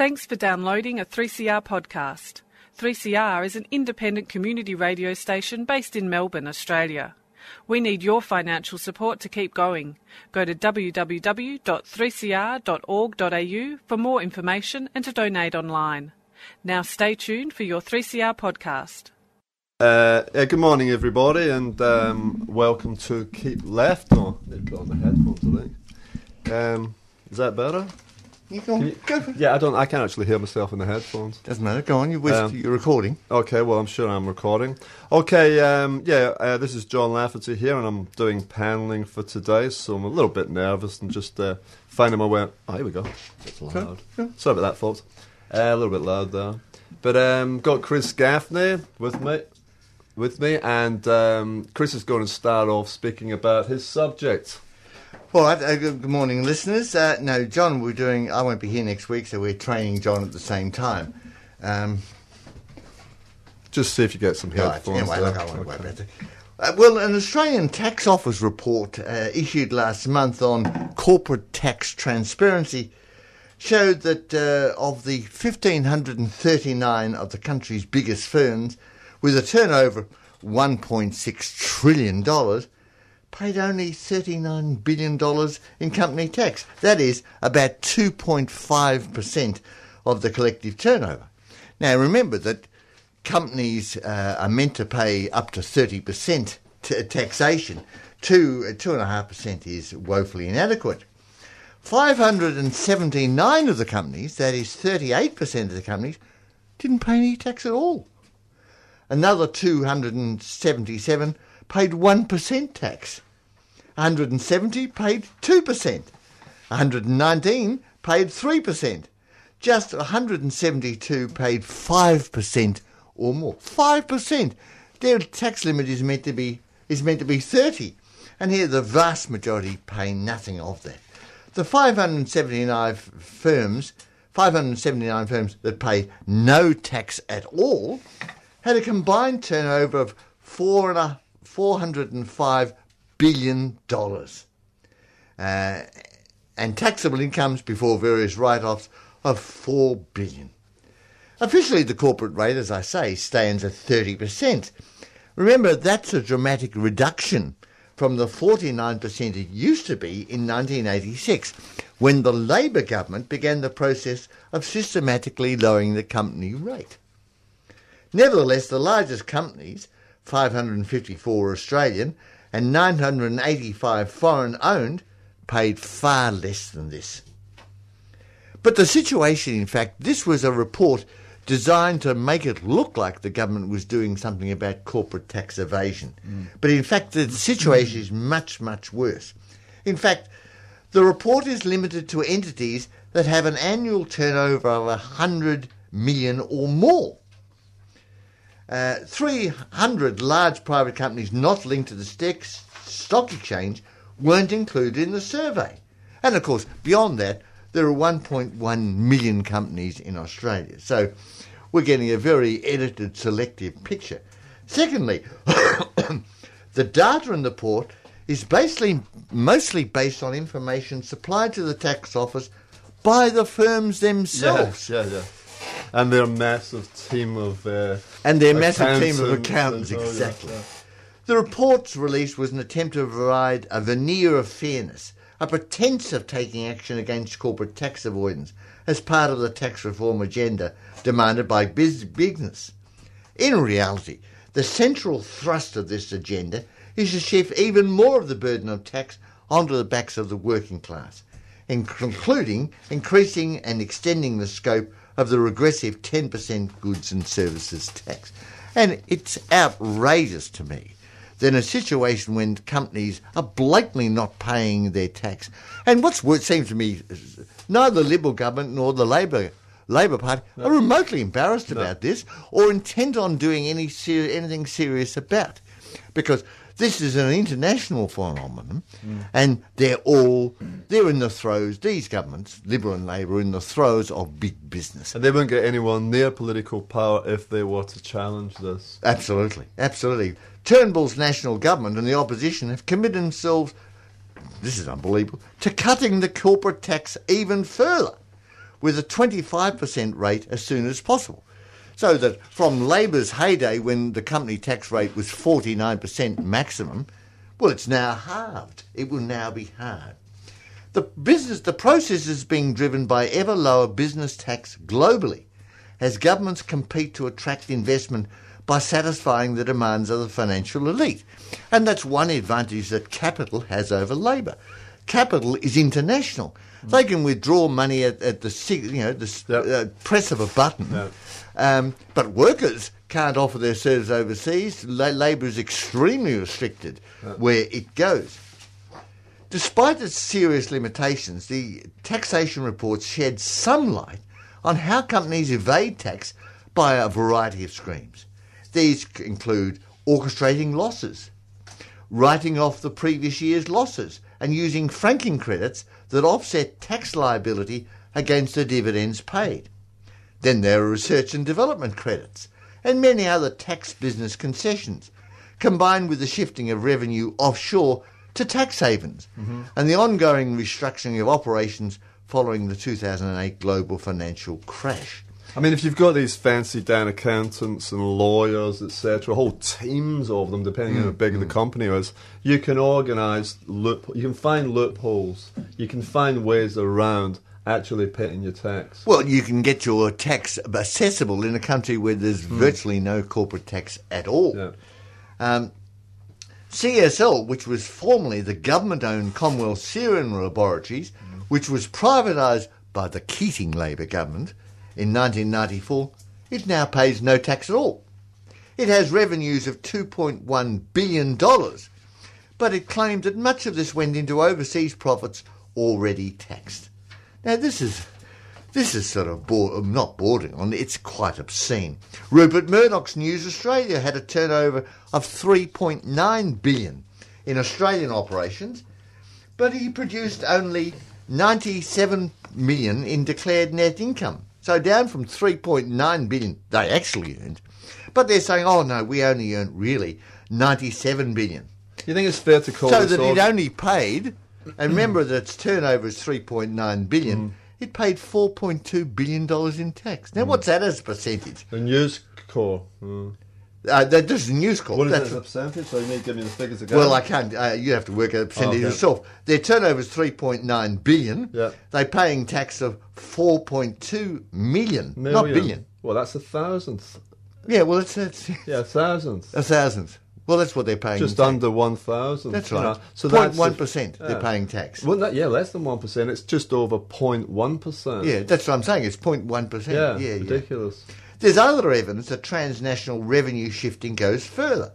Thanks for downloading a 3CR podcast. 3CR is an independent community radio station based in Melbourne, Australia. We need your financial support to keep going. Go to www.3cr.org.au for more information and to donate online. Now stay tuned for your 3CR podcast. Uh, yeah, good morning, everybody, and um, welcome to Keep Left. Oh, they've got on the headphones, I think. Um, is that better? You go, Can you- go for it. Yeah, I don't. I can't actually hear myself in the headphones. Doesn't matter. Go on. You whiz, Um, you're recording. Okay, well, I'm sure I'm recording. Okay, um, yeah, uh, this is John Lafferty here, and I'm doing paneling for today, so I'm a little bit nervous and just uh, finding my way. Oh, here we go. It's loud. yeah. Sorry about that, folks. Uh, a little bit loud there, but um, got Chris Gaffney with me, with me, and um, Chris is going to start off speaking about his subject. All right. Uh, good morning, listeners. Uh, no, John, we're doing. I won't be here next week, so we're training John at the same time. Um, Just see if you get some right. headphones. Anyway, there. look, I won't worry Okay. about that. Uh, well, an Australian Tax Office report uh, issued last month on corporate tax transparency showed that uh, of the 1,539 of the country's biggest firms, with a turnover of $1.6 trillion, paid only $39 billion in company tax. That is about 2.5% of the collective turnover. Now, remember that companies uh, are meant to pay up to 30% t- taxation. Two, uh, 2.5% is woefully inadequate. 579 of the companies, that is 38% of the companies, didn't pay any tax at all. Another 277 paid 1% tax. 170 paid 2%. 119 paid 3%. Just 172 paid 5% or more. 5%. Their tax limit is meant to be is meant to be 30. And here the vast majority pay nothing of that. The 579 firms, 579 firms that pay no tax at all had a combined turnover of four and a, 405 billion dollars. Uh, and taxable incomes before various write-offs of 4 billion. Officially, the corporate rate, as I say, stands at 30%. Remember, that's a dramatic reduction from the 49% it used to be in 1986, when the Labor government began the process of systematically lowering the company rate. Nevertheless, the largest companies, 554 Australian and 985 foreign owned, paid far less than this. But the situation, in fact, this was a report designed to make it look like the government was doing something about corporate tax evasion. Mm. But in fact, the situation is much, much worse. In fact, the report is limited to entities that have an annual turnover of 100 million or more. Uh, 300 large private companies not linked to the stock exchange weren't included in the survey. And of course, beyond that, there are 1.1 million companies in Australia. So we're getting a very edited, selective picture. Secondly, the data in the report is basically mostly based on information supplied to the tax office by the firms themselves. And their massive team of uh, And their massive team of accountants accountants, and- oh, yeah, exactly. yeah. The report's release was an attempt to provide a veneer of fairness, a pretense of taking action against corporate tax avoidance as part of the tax reform agenda demanded by bus- business. In reality, the central thrust of this agenda is to shift even more of the burden of tax onto the backs of the working class, including increasing and extending the scope of the regressive 10% goods and services tax. And it's outrageous to me that in a situation when companies are blatantly not paying their tax, and what's worse seems to me, neither the Liberal government nor the Labor Labor Party are remotely embarrassed about this or intent on doing any ser- anything serious about, it. because this is an international phenomenon, and they're all they're in the throes. These governments, Liberal and Labor, are in the throes of big business. And they won't get anyone near political power if they were to challenge this. Absolutely, absolutely. Turnbull's national government and the opposition have committed themselves, this is unbelievable, to cutting the corporate tax even further, with a 25% rate as soon as possible. So that from Labor's heyday, when the company tax rate was 49% maximum, well, it's now halved. It will now be halved. The business, the process is being driven by ever lower business tax globally, as governments compete to attract investment by satisfying the demands of the financial elite. And that's one advantage that capital has over labour. Capital is international. They can withdraw money at, at the you know the Yep. uh, press of a button, Yep. Um, but workers can't offer their services overseas. La- labour is extremely restricted where it goes. Despite its serious limitations, the taxation report shed some light on how companies evade tax by a variety of schemes. These include orchestrating losses, writing off the previous year's losses, and using franking credits that offset tax liability against the dividends paid. Then there are research and development credits and many other tax business concessions, combined with the shifting of revenue offshore to tax havens mm-hmm. and the ongoing restructuring of operations following the 2008 global financial crash. I mean, if you've got these fancy down accountants and lawyers, etc., whole teams of them, depending on how mm. big the mm. company is, you can organise loop. You can find loopholes. You can find ways around actually paying your tax. Well, you can get your tax accessible in a country where there's virtually no corporate tax at all. Yeah. Um, CSL, which was formerly the government owned Commonwealth Serum Laboratories, which was privatised by the Keating Labor government in 1994, it now pays no tax at all. It has revenues of $2.1 billion, but it claimed that much of this went into overseas profits already taxed. Now, this is this is sort of bor- not bordering on, it's quite obscene. Rupert Murdoch's News Australia had a turnover of 3.9 billion in Australian operations, but he produced only 97 million in declared net income. So down from 3.9 billion they actually earned. But they're saying, oh no, we only earned really 97 billion. You think it's fair to call So that it org- only paid, and remember that its turnover is 3.9 billion, it paid 4.2 billion dollars in tax. Now, what's that as a percentage? the News Corps? Mm. Uh, that, this is News Corp. What is That's- a percentage? So you need to give me the figures again. well, I can't. Uh, you have to work out the percentage Okay. yourself. Their turnover is 3.9 billion. Yeah. They're paying tax of 4.2 million, Million. not billion. Well, that's a thousandth. Yeah, well, it's, it's Yeah, a thousandth. a thousandth. Well, that's what they're paying. Just tax. under one thousand. That's right. know. So Point that's one percent. They're paying tax. Well, that, yeah, less than one percent. It's just over 0.1 percent. Yeah, that's what I'm saying. It's 0.1 percent. yeah, yeah, yeah. ridiculous. There's other evidence that transnational revenue shifting goes further.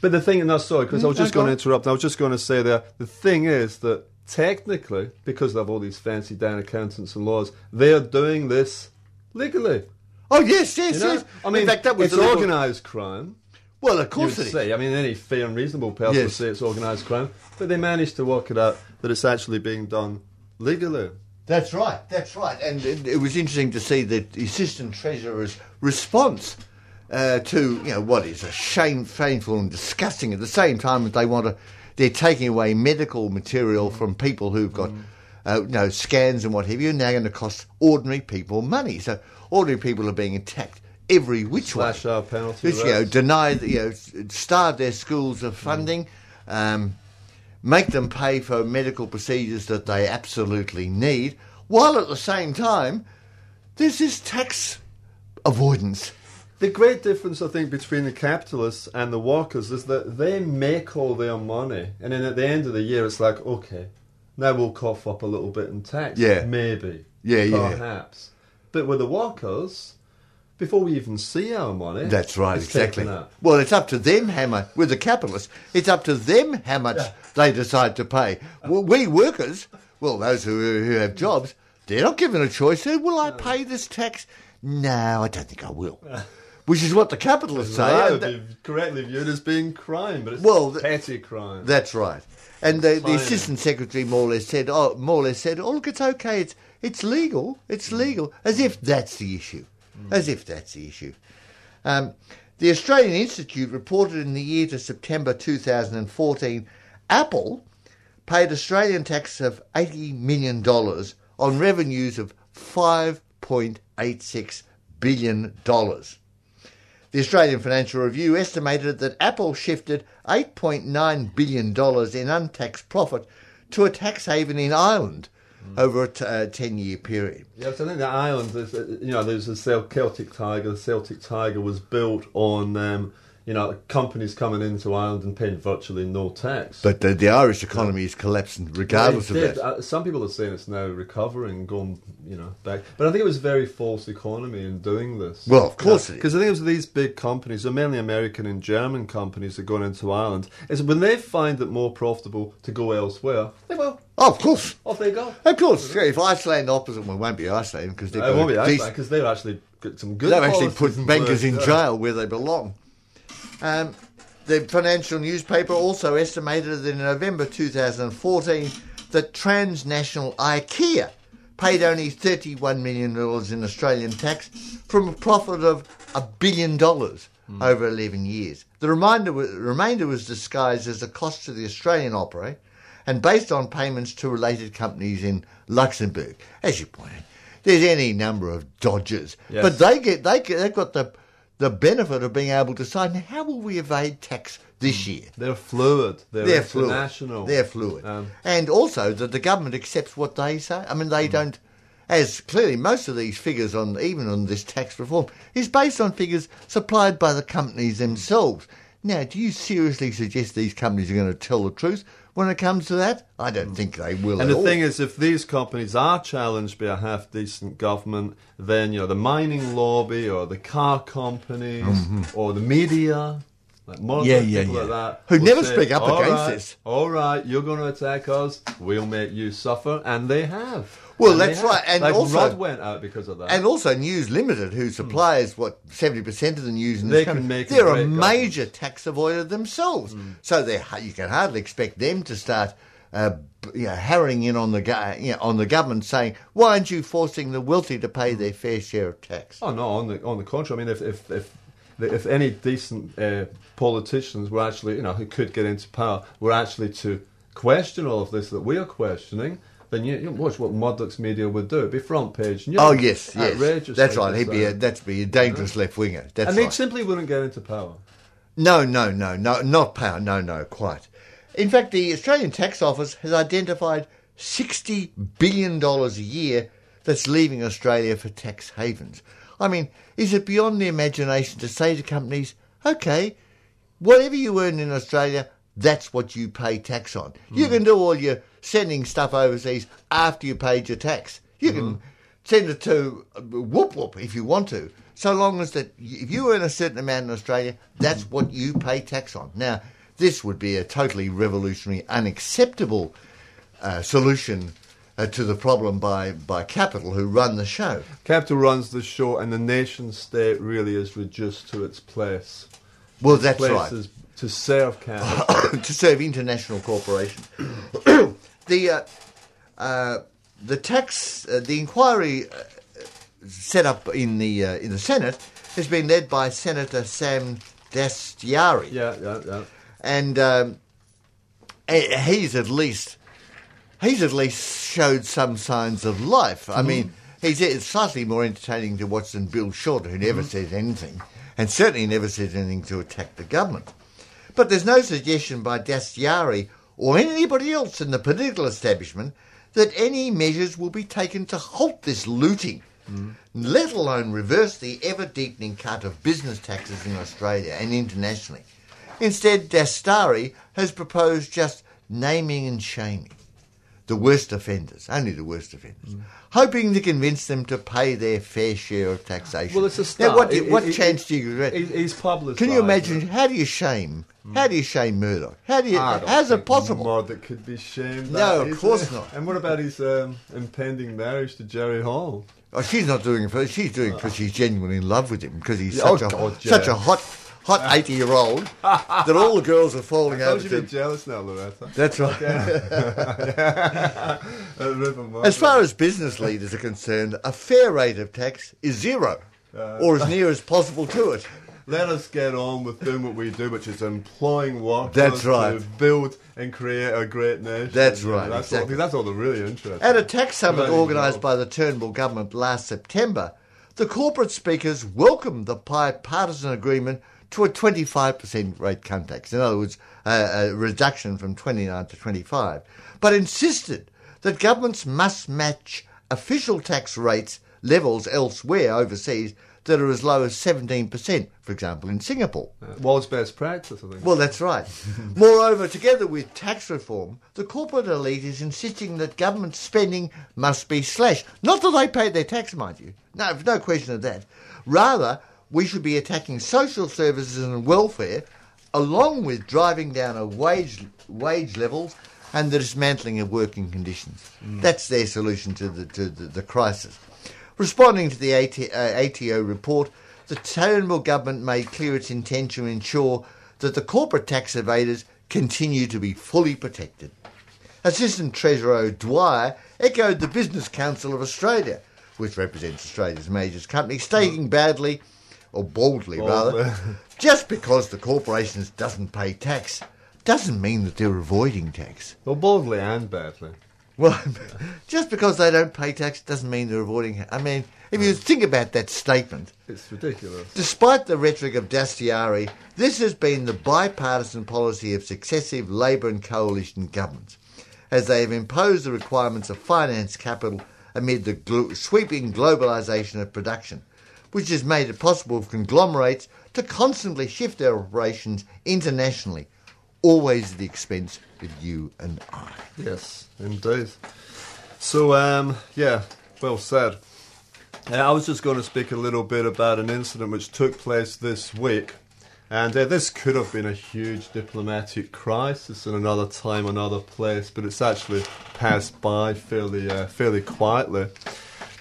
But the thing, no, sorry, because I was Mm, just going to interrupt. I was just going to say there. The thing is that technically, because they have all these fancy down accountants and laws, they are doing this legally. Oh yes, yes, You know? yes. I mean, in fact, that was it's organised crime. Well, of course would it is. say. I mean, any fair and reasonable person would Yes. say it's organised crime, but they managed to work it out that it's actually being done legally. That's right. That's right. And it, it was interesting to see the assistant treasurer's response uh, to you know what is a shame, shameful, and disgusting. At the same time, that they want to, they're taking away medical material from people who've got. Uh, you know, scans and what have you, now going to cost ordinary people money. So ordinary people are being attacked every which way. Our penalty. You know, deny, you know, starve their schools of funding, um, make them pay for medical procedures that they absolutely need, while at the same time, there's this tax avoidance. The great difference, I think, between the capitalists and the workers is that they make all their money, and then at the end of the year, it's like, okay, now we'll cough up a little bit in tax. Yeah. Maybe. Yeah, yeah. Perhaps. But with the workers, before we even see our money, That's right, exactly. Well, it's up to them how much, with the capitalists, it's up to them how much they decide to pay. Well, we workers, well, those who, who have jobs, they're not given a choice. Say, Will I pay this tax? No, I don't think I will. Which is what the capitalists say. That would be correctly viewed as being crime, but it's Well, th- petty crime. That's right. And the, the assistant secretary more or less said, oh, more or less said, oh look, it's okay, it's it's legal, it's mm. legal, as if that's the issue, as if that's the issue. Um, the Australian Institute reported in the year to September 2014, Apple paid Australian tax of eighty million dollars on revenues of $5.86 billion. The Australian Financial Review estimated that Apple shifted $8.9 billion in untaxed profit to a tax haven in Ireland over a uh, 10 year period. Yes, I think the is, uh, you know, there's a Cel- Celtic Tiger. The Celtic Tiger was built on, um, you know, companies coming into Ireland and paying virtually no tax. But the, the Irish economy is collapsing regardless It of that. Uh, some people are saying it's now recovering, going, you know, back. But I think it was a very false economy in doing this. Well, of course. Because I think it was these big companies, they're mainly American and German companies that are going into Ireland. Is when they find it more profitable to go elsewhere, they will. Oh, of course. Off they go. Of course. Yeah, If Iceland opposite, well, it won't be Iceland because they've won't be a that decent- because they've actually got some good. They've actually put bankers in jail where they belong. Um, the financial newspaper also estimated that in November 2014 that transnational IKEA paid only $31 million in Australian tax from a profit of a billion dollars over 11 years. The remainder was, remainder was disguised as a cost to the Australian operator and based on payments to related companies in Luxembourg. As you point out, there's any number of dodgers, Yes. but they get they get, they've got the the benefit of being able to decide now how will we evade tax this year? They're fluid. They're, They're fluid. international. They're fluid. Um, and also that the government accepts what they say. I mean, they don't, as clearly most of these figures on, even on this tax reform, is based on figures supplied by the companies themselves. Now, do you seriously suggest these companies are going to tell the truth when it comes to that? I don't think they will. And the all. thing is, if these companies are challenged by a half decent government, then you know the mining lobby or the car companies mm-hmm. or the media, like more. Yeah, yeah, people yeah. like that, Who never say, speak up "All against right, this." All right, you're going to attack us. We'll make you suffer, and they have. Well, And that's right, and like also- Rudd went out because of that. And also News Limited, who supplies what seventy percent of the news in they this can country, they're a great major tax avoider themselves. So they you can hardly expect them to start. Uh, you know, harrying in on the go- you know, on the government, saying, "Why aren't you forcing the wealthy to pay their fair share of tax?" Oh no, on the on the contrary. I mean, if if if, if any decent uh, politicians were actually, you know, who could get into power, were actually to question all of this that we are questioning, then you, you watch what Murdoch's media would do. It'd be front page news. Oh yes, yes, that's right. He'd be a, that'd be a dangerous left winger. That's and they right. simply wouldn't get into power. No, no, no, no, not power. No, no, quite. In fact, the Australian Tax Office has identified $60 billion a year that's leaving Australia for tax havens. I mean, is it beyond the imagination to say to companies, okay, whatever you earn in Australia, that's what you pay tax on. You can do all your sending stuff overseas after you paid your tax. You can send it to uh, Whoop Whoop if you want to, so long as that if you earn a certain amount in Australia, that's what you pay tax on. Now, this would be a totally revolutionary, unacceptable uh, solution uh, to the problem by, by Capital, who run the show. Capital runs the show, and the nation state really is reduced to its place. Well, that's place right. to serve capital. to serve international corporations. the uh, uh, the tax uh, the inquiry uh, set up in the uh, in the Senate has been led by Senator Sam Dastyari, yeah, yeah, yeah. and um, he's at least he's at least showed some signs of life. I mean, he's it's slightly more entertaining to watch than Bill Shorten, who never says anything, and certainly never said anything to attack the government. But there's no suggestion by Dastyari or anybody else in the political establishment that any measures will be taken to halt this looting, let alone reverse the ever deepening cut of business taxes in Australia and internationally. Instead, Dastyari has proposed just naming and shaming the worst offenders, only the worst offenders, hoping to convince them to pay their fair share of taxation. Well, it's a Now, start. what, It- what it- chance it- do you He- He's published. can you imagine? How do you shame? How do you shame Murdoch? How do you? How's it possible? Murdoch could be shamed. No, of course not. And what about his um, impending marriage to Jerry Hall? Oh, she's not doing it for. She's doing it because she's genuinely in love with him because he's Yeah, such oh a God, yeah. such a hot hot eighty year old that all the girls are falling over you to. be jealous now, Loretta? That's right. Uh, Murdoch. As far as business leaders are concerned, a fair rate of tax is zero, or as near as possible to it. let us get on with doing what we do, which is employing workers That's right. to build and create a great nation. That's right, That's, exactly. all, that's all they're really interesting. At a tax summit organised by the Turnbull government last September, the corporate speakers welcomed the bipartisan agreement to a 25% rate cut tax. In other words, a, a reduction from 29 to 25, but insisted that governments must match official tax rates levels elsewhere overseas that are as low as 17%, for example, in Singapore. Uh, World's best practice, I think. Well, that's right. Moreover, together with tax reform, the corporate elite is insisting that government spending must be slashed. Not that they pay their tax, mind you. No, no question of that. Rather, we should be attacking social services and welfare, along with driving down a wage wage levels and the dismantling of working conditions. That's their solution to the to the, the crisis. Responding to the AT, uh, ATO report, the Turnbull government made clear its intention to ensure that the corporate tax evaders continue to be fully protected. Assistant Treasurer O'Dwyer echoed the Business Council of Australia, which represents Australia's major companies, stating badly, or boldly rather, just because the corporations doesn't pay tax doesn't mean that they're avoiding tax. Well, boldly and badly. Well, just because they don't pay tax doesn't mean they're avoiding. I mean, if you think about that statement, It's ridiculous. despite the rhetoric of Dastyari, this has been the bipartisan policy of successive Labor and coalition governments, as they have imposed the requirements of finance capital amid the sweeping globalisation of production, which has made it possible for conglomerates to constantly shift their operations internationally, always at the expense of you and I. Yes, indeed. So, um, yeah, well said. Uh, I was just going to speak a little bit about an incident which took place this week. And uh, this could have been a huge diplomatic crisis in another time, another place, but it's actually passed by fairly, uh, fairly quietly.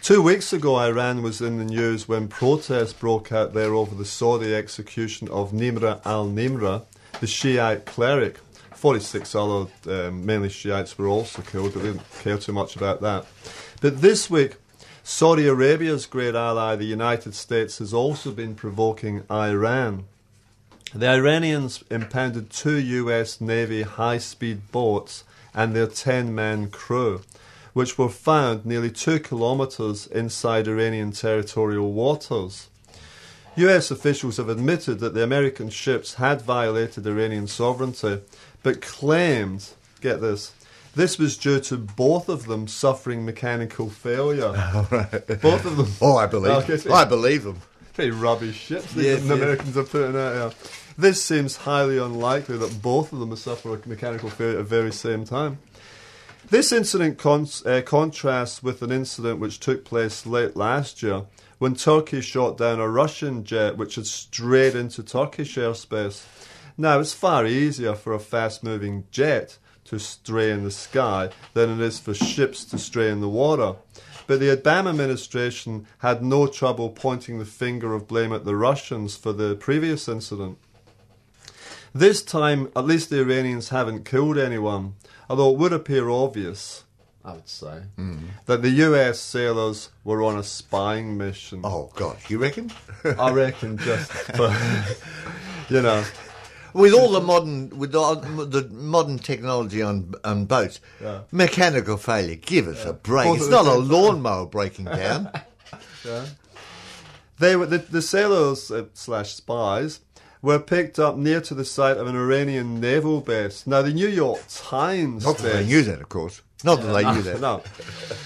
Two weeks ago, Iran was in the news when protests broke out there over the Saudi execution of Nimra al Nimra, the Shiite cleric. 46 other, um, mainly Shiites, were also killed, but they didn't care too much about that. But this week, Saudi Arabia's great ally, the United States, has also been provoking Iran. The Iranians impounded two US Navy high speed boats and their 10 man crew, which were found nearly two kilometres inside Iranian territorial waters. US officials have admitted that the American ships had violated Iranian sovereignty, but claimed, get this, this was due to both of them suffering mechanical failure. Both of them. Oh, I believe Okay. I believe them. Pretty rubbish ships the Yes, the yes. Americans are putting out. here. This seems highly unlikely that both of them suffer a mechanical failure at the very same time. This incident uh, contrasts with an incident which took place late last year when Turkey shot down a Russian jet which had strayed into Turkish airspace. Now, it's far easier for a fast moving jet to stray in the sky than it is for ships to stray in the water. But the Obama administration had no trouble pointing the finger of blame at the Russians for the previous incident. This time, at least the Iranians haven't killed anyone, although it would appear obvious, I would say, that the US sailors were on a spying mission. Oh, gosh, you reckon? I reckon just for, you know, with all the modern with the modern technology on on boats, Yeah. mechanical failure. Give us a break. It's not a lawnmower breaking down. They were the, the sailors uh, slash spies were picked up near to the site of an Iranian naval base. Now, the New York Times not that they knew that, of course. Not that they knew that. No.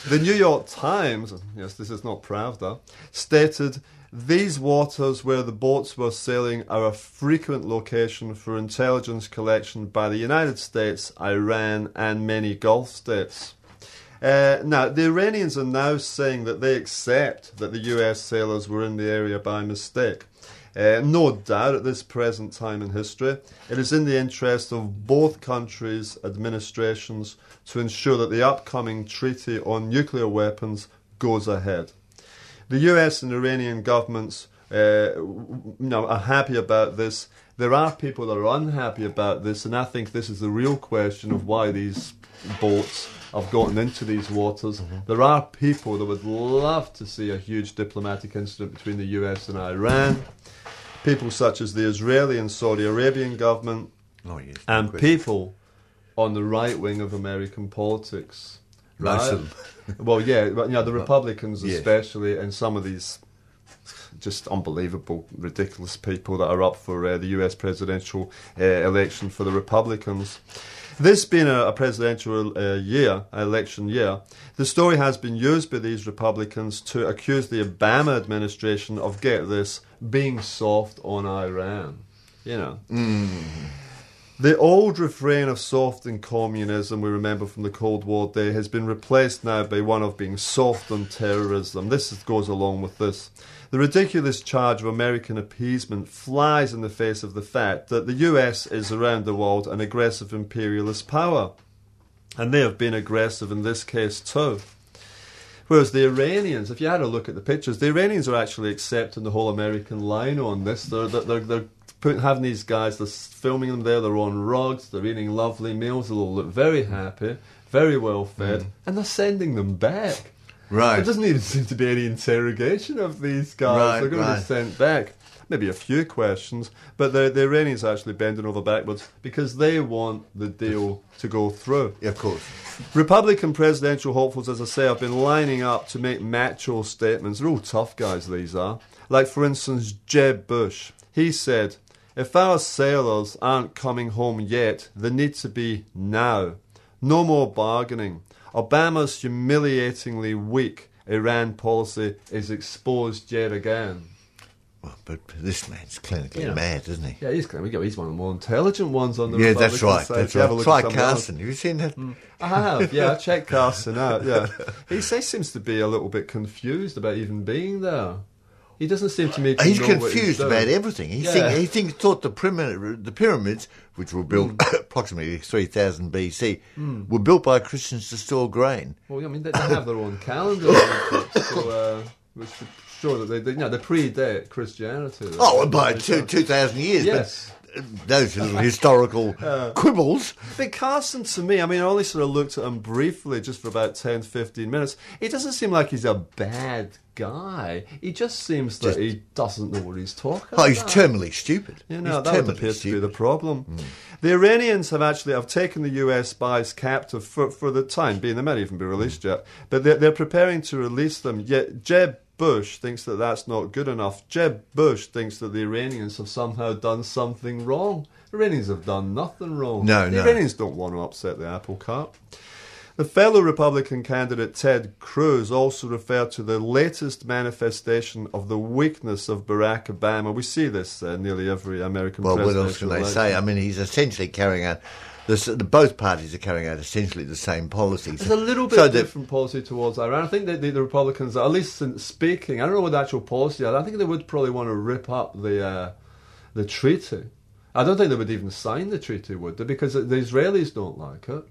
The New York Times, yes, this is not Pravda, stated these waters where the boats were sailing are a frequent location for intelligence collection by the United States, Iran, and many Gulf states. Uh, now, the Iranians are now saying that they accept that the US sailors were in the area by mistake. Uh, no doubt at this present time in history, it is in the interest of both countries' administrations to ensure that the upcoming treaty on nuclear weapons goes ahead. The US and Iranian governments uh, you know, are happy about this. There are people that are unhappy about this, and I think this is the real question of why these boats have gotten into these waters. There are people that would love to see a huge diplomatic incident between the US and Iran. People such as the Israeli and Saudi Arabian government, Oh, yes. and question. people on the right wing of American politics. Right? well, yeah, but, you know, the Republicans Yes. especially, and some of these just unbelievable, ridiculous people that are up for uh, the US presidential uh, election for the Republicans. This being a, a presidential uh, year, election year, the story has been used by these Republicans to accuse the Obama administration of, get this, being soft on Iran. You know. Mm. The old refrain of soft in communism, we remember from the Cold War day, has been replaced now by one of being soft on terrorism. This goes along with this. The ridiculous charge of American appeasement flies in the face of the fact that the US is around the world an aggressive imperialist power. And they have been aggressive in this case too. Whereas the Iranians, if you had a look at the pictures, the Iranians are actually accepting the whole American line on this. They're, they're, they're, they're putting, having these guys, they're filming them there, they're on rugs, they're eating lovely meals, they all look very mm. happy, very well fed, mm. and they're sending them back. Right. There doesn't even seem to be any interrogation of these guys. Right, they're going to be sent back. Maybe a few questions, but the, the Iranians are actually bending over backwards because they want the deal to go through. Yeah, of course. Republican presidential hopefuls, as I say, have been lining up to make macho statements. They're all tough guys, these are. Like, for instance, Jeb Bush. He said, If our sailors aren't coming home yet, they need to be now. No more bargaining. Obama's humiliatingly weak Iran policy is exposed yet again. Well, but this man's clinically Yeah. mad, isn't he? Yeah, he's, he's one of the more intelligent ones on the Yeah, that's right. That's right. look Try at some Carson. Have you seen that? Mm. I have, yeah. I checked Carson out. Yeah, he, he seems to be a little bit confused about even being there. He doesn't seem to me. To He's confused doing. about everything. He, Yeah. think, he thinks thought the pyramid, the pyramids, which were built mm. approximately 3000 BC, mm. were built by Christians to store grain. Well, I mean, they, they have their own calendar, uh, which show that they, they, you know, they predate Christianity. though. Oh, by two, 2,000 years. Yes. Uh, those little historical quibbles. But Carson, to me, I mean, I only sort of looked at him briefly, just for about 10, 15 minutes. He doesn't seem like he's a bad guy. He just seems that Just- he doesn't know what he's talking Oh, he's about. terminally stupid. You He's that would appear to be the problem. The Iranians have actually have taken the US spies captive for, for the time being. They might even be released yet, but they're, they're preparing to release them. Yet Jeb Bush thinks that that's not good enough. Jeb Bush thinks that the Iranians have somehow done something wrong. The Iranians have done nothing wrong. No, the no. Iranians don't want to upset the apple cart. The fellow Republican candidate Ted Cruz also referred to the latest manifestation of the weakness of Barack Obama. We see this uh, nearly every American Well, what else can they election. say? I mean, he's essentially carrying out. The, the, both parties are carrying out essentially the same policies. It's a little bit So that- different policy towards Iran. I think that the, the Republicans, at least in speaking, I don't know what the actual policy is. I think they would probably want to rip up the uh, the treaty. I don't think they would even sign the treaty, would they? Because the Israelis don't like it.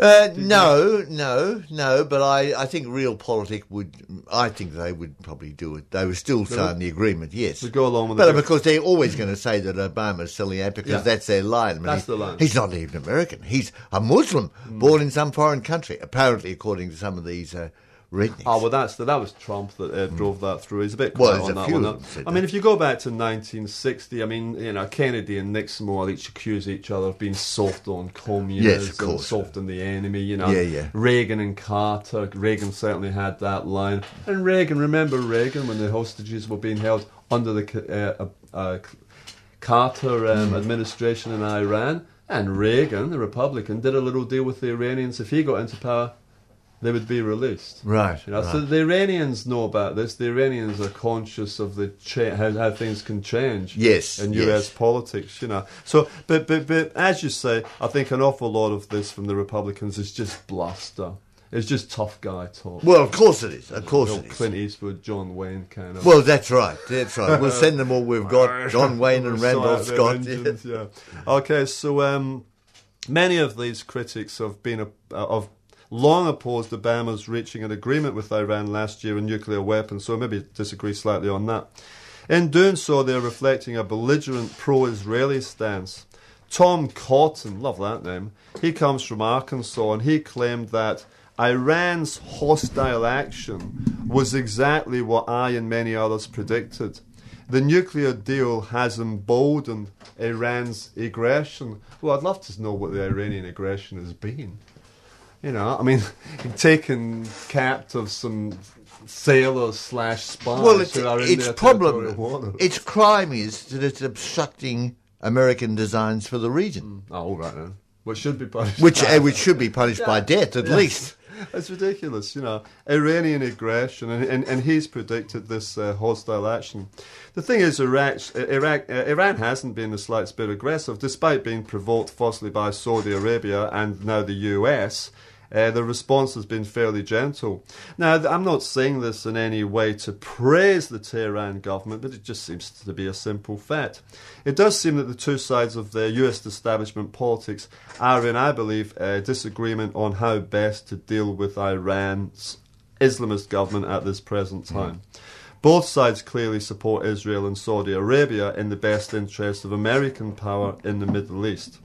Uh, no, no, no. But I, I think realpolitik would. I think they would probably do it. They would still sign the agreement. Yes, They go along with But it. because they're always going to say that Obama's selling out because Yeah. that's their line. I mean, That's he- the line. He's not even American. He's a Muslim born in some foreign country. Apparently, according to some of these uh, rednecks. Oh well, that's that was Trump that uh, drove that through. He's a bit Hmm. Well, on a that few one. I mean, if you go back to 1960, I mean, you know, Kennedy and Nixon will each accuse each other of being soft on communism, Yes, of course. soft on the enemy. You know, Yeah, yeah. Reagan and Carter. Reagan certainly had that line, and Reagan. Remember Reagan when the hostages were being held under the uh, uh, uh, Carter um, Hmm. administration in Iran, and Reagan, the Republican, did a little deal with the Iranians. If he got into power, they would be released. Right, You know, So the Iranians know about this. The Iranians are conscious of the cha- how, how things can change. Yes, in yes. U.S. politics, you know. So, but but but as you say, I think an awful lot of this from the Republicans is just bluster. It's just tough guy talk. well, of course it is. Of course it is. Clint Eastwood, John Wayne kind of. Well, that's right. That's right. We'll send them all. We've got John Wayne and Randolph Scott. engines, yeah. Okay, so um, many of these critics have been a, uh, of long opposed Obama's reaching an agreement with Iran last year on nuclear weapons. So maybe disagree slightly on that. In doing so, they're reflecting a belligerent pro-Israeli stance. Tom Cotton, love that name. He comes from Arkansas, and he claimed that. Iran's hostile action was exactly what I and many others predicted. the nuclear deal has emboldened Iran's aggression. Well, I'd love to know what the Iranian aggression has been. You know, I mean, taking captive some sailors slash spies Well, it's, who are in its problem, its crime is that it's obstructing American designs for the region, Oh, all right then. Which should be punished. which uh, which should be punished by death at least. It's ridiculous, you know. Iranian aggression, and, and, and he's predicted this uh, hostile action. The thing is, Iraq, Iraq, uh, Iran hasn't been the slightest bit aggressive, despite being provoked firstly by Saudi Arabia and now the US. Uh, the response has been fairly gentle. Now, I'm not saying this in any way to praise the Tehran government, but it just seems to be a simple fact. It does seem that the two sides of the US establishment politics are in, I believe, a disagreement on how best to deal with Iran's Islamist government at this present time. Both sides clearly support Israel and Saudi Arabia in the best interest of American power in the Middle East.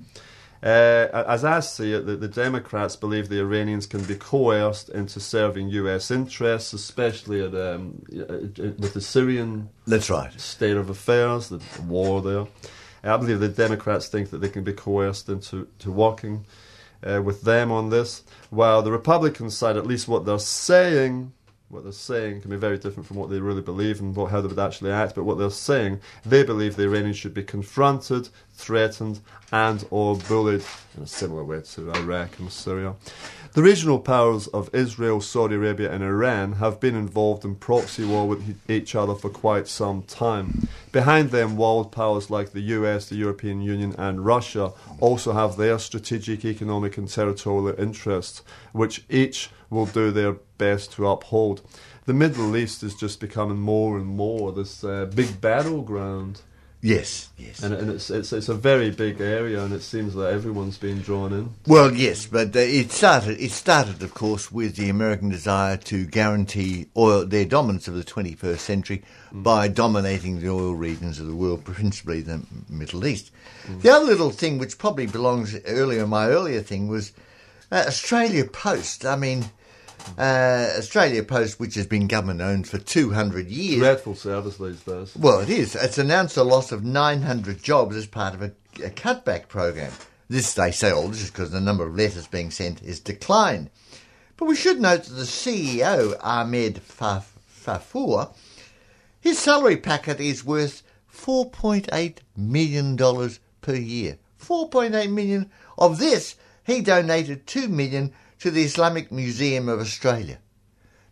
Uh, as I see it, the, the Democrats believe the Iranians can be coerced into serving U.S. interests, especially at, um, uh, with the Syrian That's right. state of affairs, the war there. I believe the Democrats think that they can be coerced into to working uh, with them on this, while the Republican side, at least what they're saying, what they're saying can be very different from what they really believe and what, how they would actually act. But what they're saying, they believe the Iranians should be confronted, threatened, and or bullied in a similar way to Iraq and Syria. The regional powers of Israel, Saudi Arabia, and Iran have been involved in proxy war with each other for quite some time. Behind them, world powers like the US, the European Union, and Russia also have their strategic, economic, and territorial interests, which each will do their best to uphold. The Middle East is just becoming more and more this uh, big battleground. Yes, yes. And, and it's, it's it's a very big area, and it seems that everyone's been drawn in. Well, yes, but uh, it started. It started, of course, with the American desire to guarantee oil their dominance of the 21st century by dominating the oil regions of the world, principally the Middle East. The other little thing, which probably belongs earlier, my earlier thing was uh, Australia Post. I mean, uh, Australia Post, which has been government owned for 200 years. Dreadful service these days. Well, it is. It's announced a loss of 900 jobs as part of a, a cutback program. This, they say, all this is because the number of letters being sent is declined. But we should note that the CEO, Ahmed Faf- Fafour, his salary packet is worth $4.8 million per year. 4.8 million. Of this, he donated 2 million to the Islamic Museum of Australia.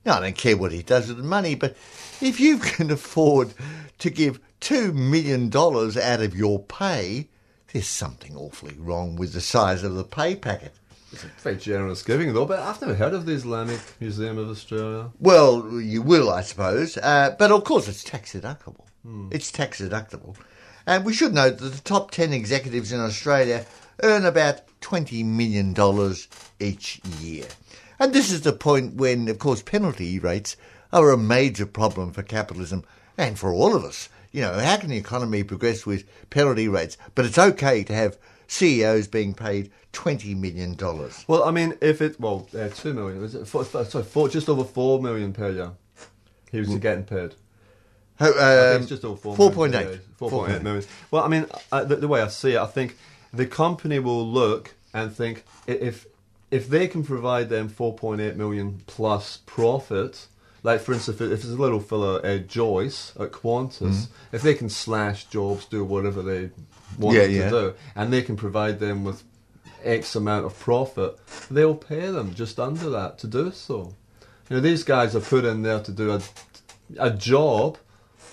Now, I don't care what he does with the money, but if you can afford to give $2 million out of your pay, there's something awfully wrong with the size of the pay packet. It's a very generous giving, though. But I've never heard of the Islamic Museum of Australia. Well, you will, I suppose. Uh, but of course, it's tax deductible. It's tax deductible. And we should note that the top 10 executives in Australia earn about $20 million each year. And this is the point when, of course, penalty rates are a major problem for capitalism and for all of us. You know, how can the economy progress with penalty rates? But it's okay to have CEOs being paid $20 million. Well, I mean, if it well, uh, two million was it? Four, sorry, four, just over four million per year. He was getting paid. Ho- I think um, it's just over four. 4.8. million per year. Four point eight million. Well, I mean, uh, the, the way I see it, I think the company will look and think if if they can provide them four point eight million plus profit. Like for instance, if, it- if there's a little fella, uh, Joyce at Qantas, Mm-hmm. if they can slash jobs, do whatever they want yeah. to do, and they can provide them with X amount of profit, they'll pay them just under that to do so. You know, these guys are put in there to do a, a job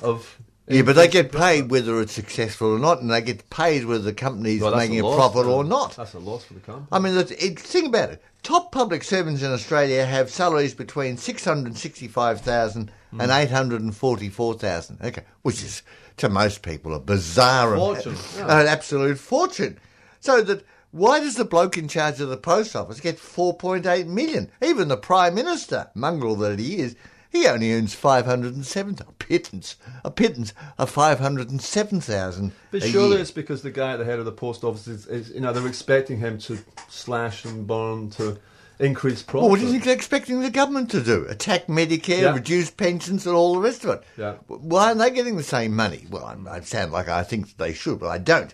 of. Yeah, but they get paid whether it's successful or not, and they get paid whether the company's Well, making a, loss profit or not. That's a loss for the company. I mean, it, it, think about it. Top public servants in Australia have salaries between six hundred sixty-five thousand Hmm. and eight hundred and forty-four thousand. Okay, which is to most people a bizarre, and- Fortune, yeah. an absolute fortune. So that why does the bloke in charge of the post office get four point eight million? Even the prime minister, mongrel that he is, he only earns five hundred and seven. A pittance, a pittance of five hundred and seven thousand. But surely year. it's because the guy at the head of the post office is, is you know, they're expecting him to slash and burn to increase profit. Well, what do you think they're expecting the government to do? Attack Medicare, Yeah. reduce pensions, and all the rest of it? Yeah. Why aren't they getting the same money? Well, I, I sound like I think they should, but I don't.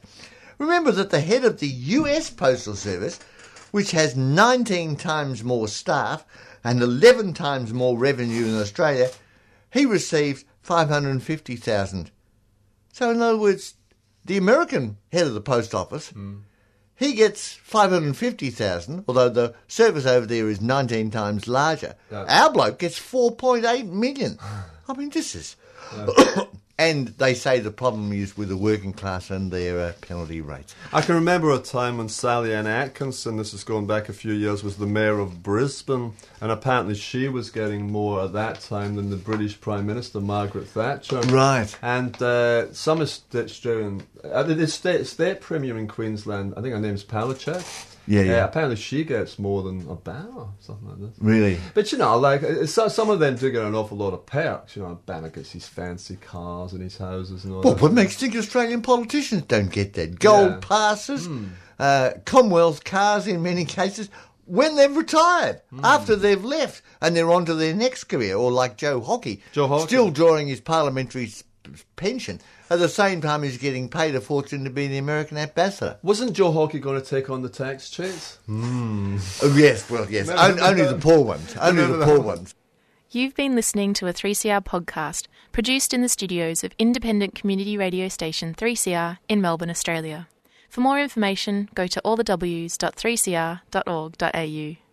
Remember that the head of the US Postal Service, which has 19 times more staff and 11 times more revenue than Australia, he received 550,000. So, in other words, the American head of the post office hmm. he gets 550,000, although the service over there is 19 times larger. Our bloke gets 4.8 million. I mean, this is. and they say the problem is with the working class and their uh, penalty rates. I can remember a time when Sallyanne Atkinson, this is going back a few years, was the mayor of Brisbane, and apparently she was getting more at that time than the British Prime Minister Margaret Thatcher. Right. And uh, some Australian, uh, the state, state premier in Queensland, I think her name's Palaszczuk. Yeah, yeah. Uh, apparently she gets more than a Obama, something like this. Really? But you know, like uh, so, some of them do get an awful lot of perks. You know, Obama gets his fancy cars and his houses and all Well, that. what makes you think Australian politicians don't get that? Gold Yeah. passes, uh, Commonwealth cars in many cases, when they've retired, after they've left, and they're on to their next career, or like Joe Hockey, Joe Hockey. still drawing his parliamentary pension, at the same time he's getting paid a fortune to be the American ambassador. Wasn't Joe Hockey going to take on the tax chase? Hmm. Oh, yes, well, yes. Remember On- only that? the poor ones. Only the Remember poor ones. You've been listening to a 3CR podcast produced in the studios of independent community radio station 3CR in Melbourne, Australia. For more information, go to allthews.3cr.org.au.